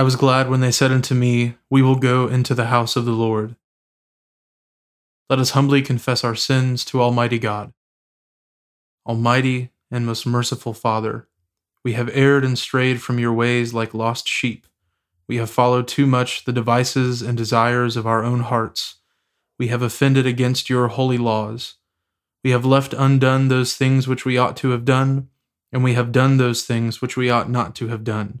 I was glad when they said unto me, We will go into the house of the Lord. Let us humbly confess our sins to Almighty God. Almighty and most merciful Father, we have erred and strayed from your ways like lost sheep. We have followed too much the devices and desires of our own hearts. We have offended against your holy laws. We have left undone those things which we ought to have done, and we have done those things which we ought not to have done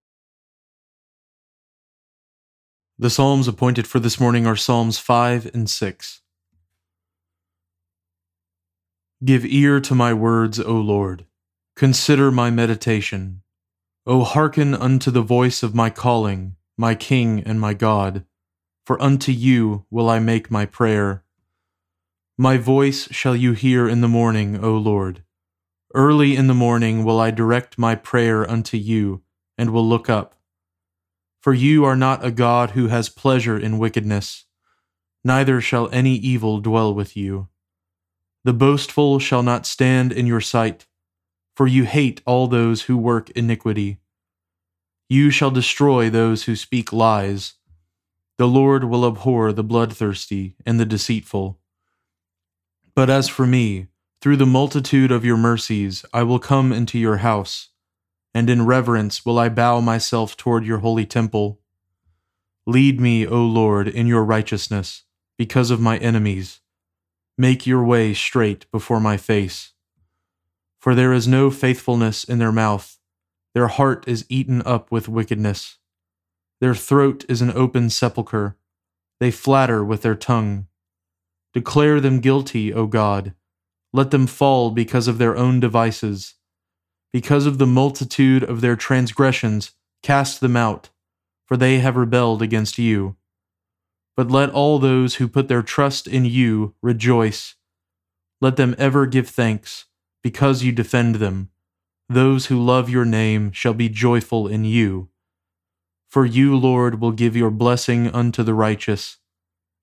The Psalms appointed for this morning are Psalms 5 and 6. Give ear to my words, O Lord. Consider my meditation. O hearken unto the voice of my calling, my King and my God. For unto you will I make my prayer. My voice shall you hear in the morning, O Lord. Early in the morning will I direct my prayer unto you, and will look up. For you are not a God who has pleasure in wickedness, neither shall any evil dwell with you. The boastful shall not stand in your sight, for you hate all those who work iniquity. You shall destroy those who speak lies. The Lord will abhor the bloodthirsty and the deceitful. But as for me, through the multitude of your mercies I will come into your house and in reverence will I bow myself toward your holy temple. Lead me, O Lord, in your righteousness, because of my enemies. Make your way straight before my face. For there is no faithfulness in their mouth, their heart is eaten up with wickedness. Their throat is an open sepulchre, they flatter with their tongue. Declare them guilty, O God. Let them fall because of their own devices because of the multitude of their transgressions, cast them out, for they have rebelled against you. But let all those who put their trust in you rejoice. Let them ever give thanks, because you defend them. Those who love your name shall be joyful in you. For you, Lord, will give your blessing unto the righteous,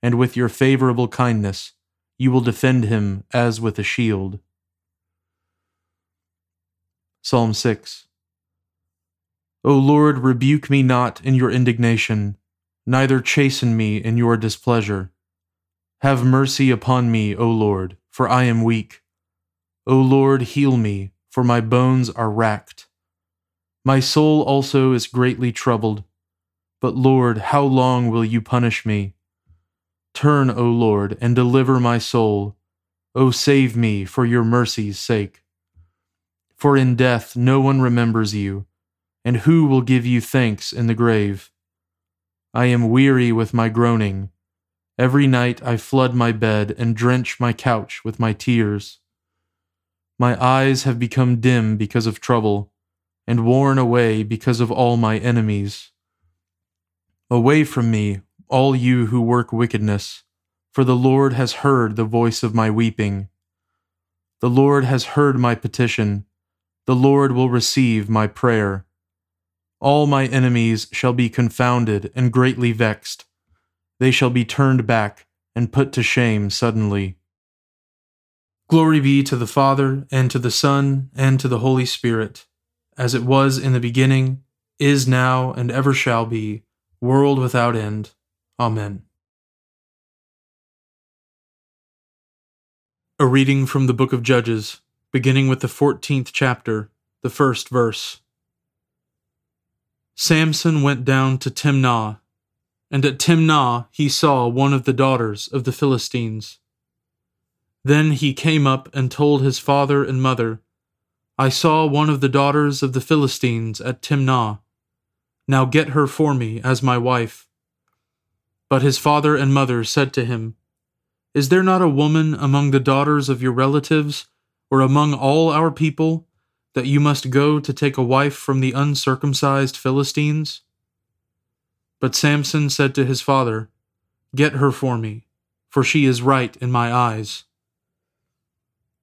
and with your favorable kindness you will defend him as with a shield. Psalm 6. O Lord, rebuke me not in your indignation, neither chasten me in your displeasure. Have mercy upon me, O Lord, for I am weak. O Lord, heal me, for my bones are racked. My soul also is greatly troubled. But Lord, how long will you punish me? Turn, O Lord, and deliver my soul. O save me for your mercy's sake. For in death no one remembers you, and who will give you thanks in the grave? I am weary with my groaning. Every night I flood my bed and drench my couch with my tears. My eyes have become dim because of trouble, and worn away because of all my enemies. Away from me, all you who work wickedness, for the Lord has heard the voice of my weeping. The Lord has heard my petition, the Lord will receive my prayer. All my enemies shall be confounded and greatly vexed. They shall be turned back and put to shame suddenly. Glory be to the Father, and to the Son, and to the Holy Spirit, as it was in the beginning, is now, and ever shall be, world without end. Amen. A reading from the book of Judges, beginning with the 14th chapter, the first verse. Samson went down to Timnah, and at Timnah he saw one of the daughters of the Philistines. Then he came up and told his father and mother, I saw one of the daughters of the Philistines at Timnah. Now get her for me as my wife. But his father and mother said to him, Is there not a woman among the daughters of your relatives, or among all our people, that you must go to take a wife from the uncircumcised Philistines? But Samson said to his father, Get her for me, for she is right in my eyes.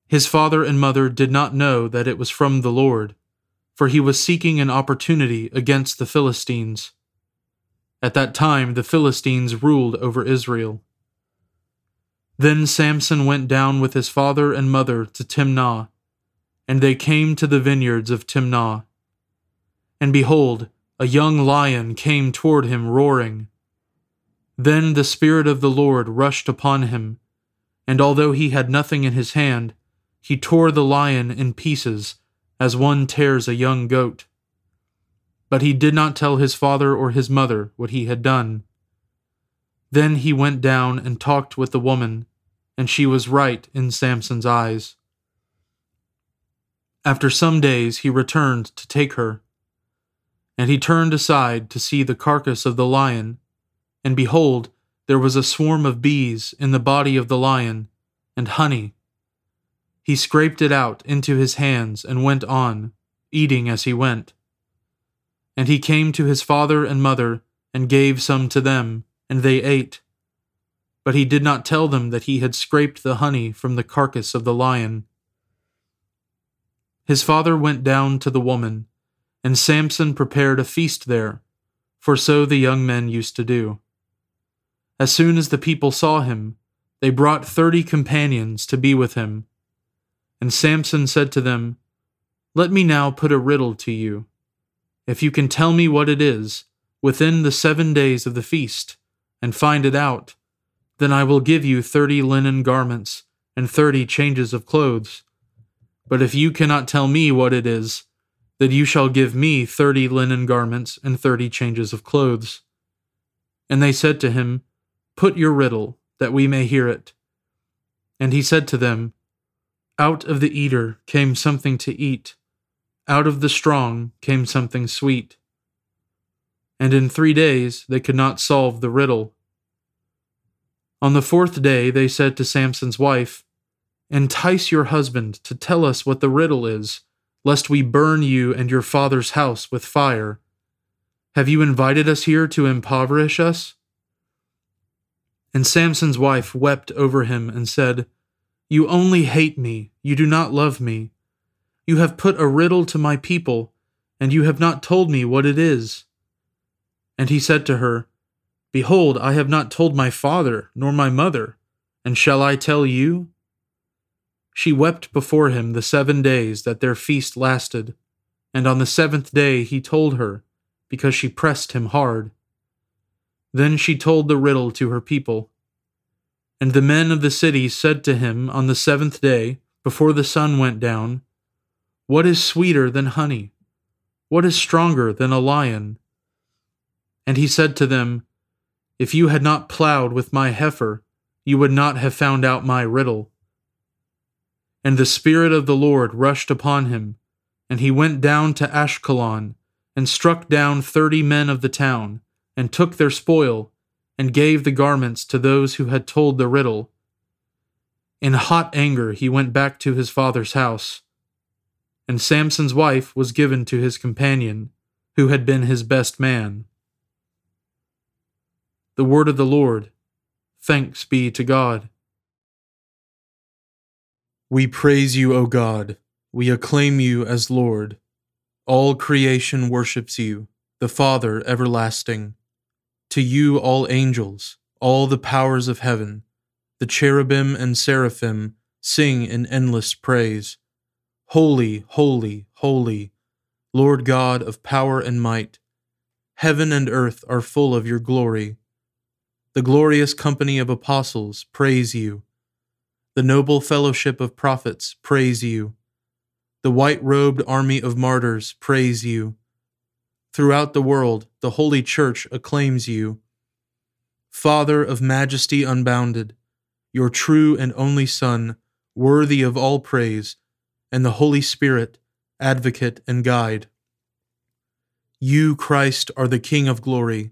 His father and mother did not know that it was from the Lord, for he was seeking an opportunity against the Philistines. At that time, the Philistines ruled over Israel. Then Samson went down with his father and mother to Timnah, and they came to the vineyards of Timnah. And behold, a young lion came toward him roaring. Then the Spirit of the Lord rushed upon him, and although he had nothing in his hand, he tore the lion in pieces, as one tears a young goat. But he did not tell his father or his mother what he had done. Then he went down and talked with the woman, and she was right in Samson's eyes. After some days he returned to take her. And he turned aside to see the carcass of the lion, and behold, there was a swarm of bees in the body of the lion, and honey he scraped it out into his hands and went on, eating as he went. And he came to his father and mother and gave some to them, and they ate. But he did not tell them that he had scraped the honey from the carcass of the lion. His father went down to the woman, and Samson prepared a feast there, for so the young men used to do. As soon as the people saw him, they brought thirty companions to be with him and Samson said to them, Let me now put a riddle to you. If you can tell me what it is, within the seven days of the feast, and find it out, then I will give you thirty linen garments and thirty changes of clothes. But if you cannot tell me what it is, then you shall give me thirty linen garments and thirty changes of clothes. And they said to him, Put your riddle, that we may hear it. And he said to them, out of the eater came something to eat, out of the strong came something sweet. And in three days they could not solve the riddle. On the fourth day they said to Samson's wife, Entice your husband to tell us what the riddle is, lest we burn you and your father's house with fire. Have you invited us here to impoverish us? And Samson's wife wept over him and said, you only hate me, you do not love me. You have put a riddle to my people, and you have not told me what it is. And he said to her, Behold, I have not told my father nor my mother, and shall I tell you? She wept before him the seven days that their feast lasted, and on the seventh day he told her, because she pressed him hard. Then she told the riddle to her people. And the men of the city said to him on the seventh day, before the sun went down, What is sweeter than honey? What is stronger than a lion? And he said to them, If you had not plowed with my heifer, you would not have found out my riddle. And the Spirit of the Lord rushed upon him, and he went down to Ashkelon, and struck down thirty men of the town, and took their spoil, and gave the garments to those who had told the riddle. In hot anger he went back to his father's house. And Samson's wife was given to his companion, who had been his best man. The word of the Lord. Thanks be to God. We praise you, O God. We acclaim you as Lord. All creation worships you, the Father everlasting. To you, all angels, all the powers of heaven, the cherubim and seraphim sing in endless praise. Holy, holy, holy, Lord God of power and might. Heaven and earth are full of your glory. The glorious company of apostles praise you. The noble fellowship of prophets praise you. The white robed army of martyrs praise you. Throughout the world, the Holy Church acclaims you. Father of majesty unbounded, your true and only Son, worthy of all praise, and the Holy Spirit, advocate and guide. You, Christ, are the King of glory,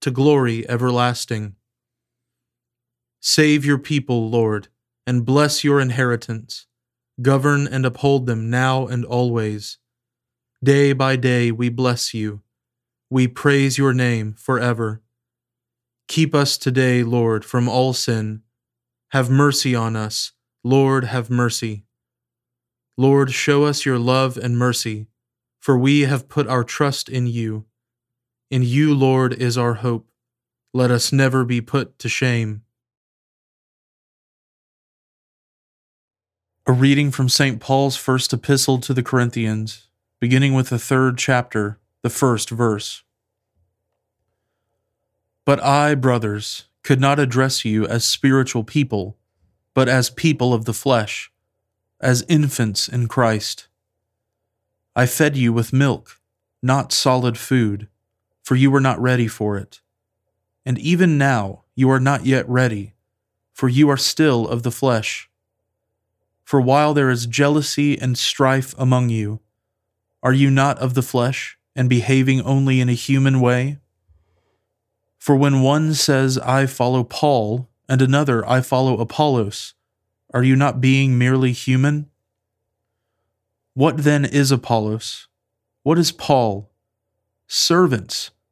to glory everlasting. Save your people, Lord, and bless your inheritance. Govern and uphold them now and always. Day by day we bless you. We praise your name forever. Keep us today, Lord, from all sin. Have mercy on us. Lord, have mercy. Lord, show us your love and mercy, for we have put our trust in you. In you, Lord, is our hope. Let us never be put to shame. A reading from St. Paul's first epistle to the Corinthians beginning with the third chapter, the first verse. But I, brothers, could not address you as spiritual people, but as people of the flesh, as infants in Christ. I fed you with milk, not solid food, for you were not ready for it. And even now you are not yet ready, for you are still of the flesh. For while there is jealousy and strife among you, are you not of the flesh, and behaving only in a human way? For when one says, I follow Paul, and another, I follow Apollos, are you not being merely human? What then is Apollos? What is Paul? Servants,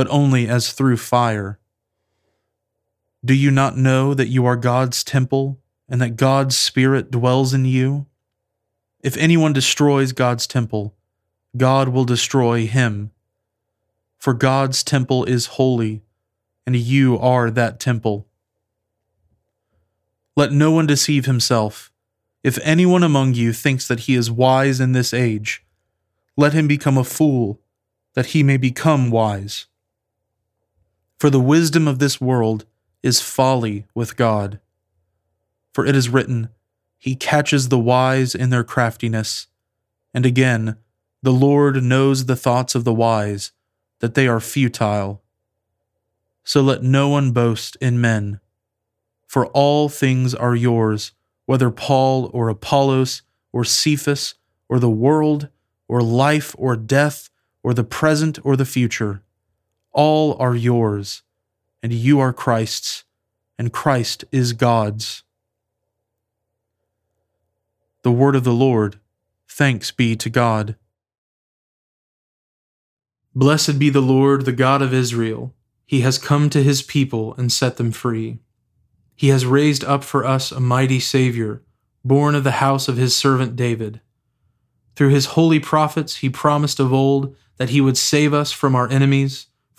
but only as through fire. Do you not know that you are God's temple and that God's Spirit dwells in you? If anyone destroys God's temple, God will destroy him. For God's temple is holy, and you are that temple. Let no one deceive himself. If anyone among you thinks that he is wise in this age, let him become a fool, that he may become wise. For the wisdom of this world is folly with God. For it is written, He catches the wise in their craftiness. And again, the Lord knows the thoughts of the wise, that they are futile. So let no one boast in men. For all things are yours, whether Paul or Apollos or Cephas or the world or life or death or the present or the future. All are yours, and you are Christ's, and Christ is God's. The word of the Lord. Thanks be to God. Blessed be the Lord, the God of Israel. He has come to his people and set them free. He has raised up for us a mighty Savior, born of the house of his servant David. Through his holy prophets, he promised of old that he would save us from our enemies,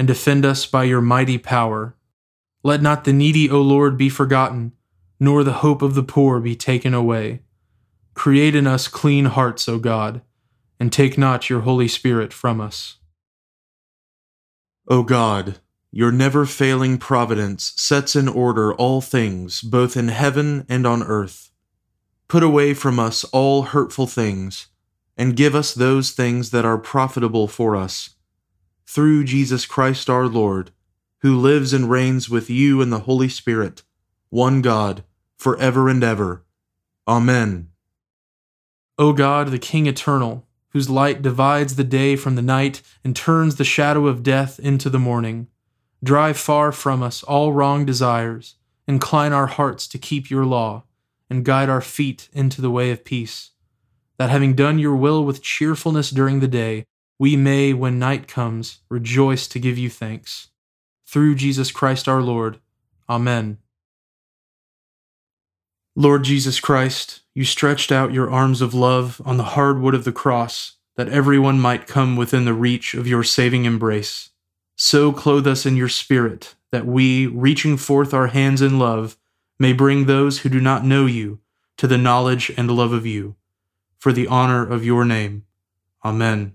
and defend us by your mighty power. Let not the needy, O Lord, be forgotten, nor the hope of the poor be taken away. Create in us clean hearts, O God, and take not your Holy Spirit from us. O God, your never failing providence sets in order all things, both in heaven and on earth. Put away from us all hurtful things, and give us those things that are profitable for us. Through Jesus Christ our Lord, who lives and reigns with you in the Holy Spirit, one God, for ever and ever. Amen. O God, the King eternal, whose light divides the day from the night and turns the shadow of death into the morning, drive far from us all wrong desires, incline our hearts to keep your law, and guide our feet into the way of peace that having done your will with cheerfulness during the day, we may, when night comes, rejoice to give you thanks. Through Jesus Christ our Lord. Amen. Lord Jesus Christ, you stretched out your arms of love on the hard wood of the cross, that everyone might come within the reach of your saving embrace. So clothe us in your Spirit, that we, reaching forth our hands in love, may bring those who do not know you to the knowledge and love of you for the honor of your name. Amen.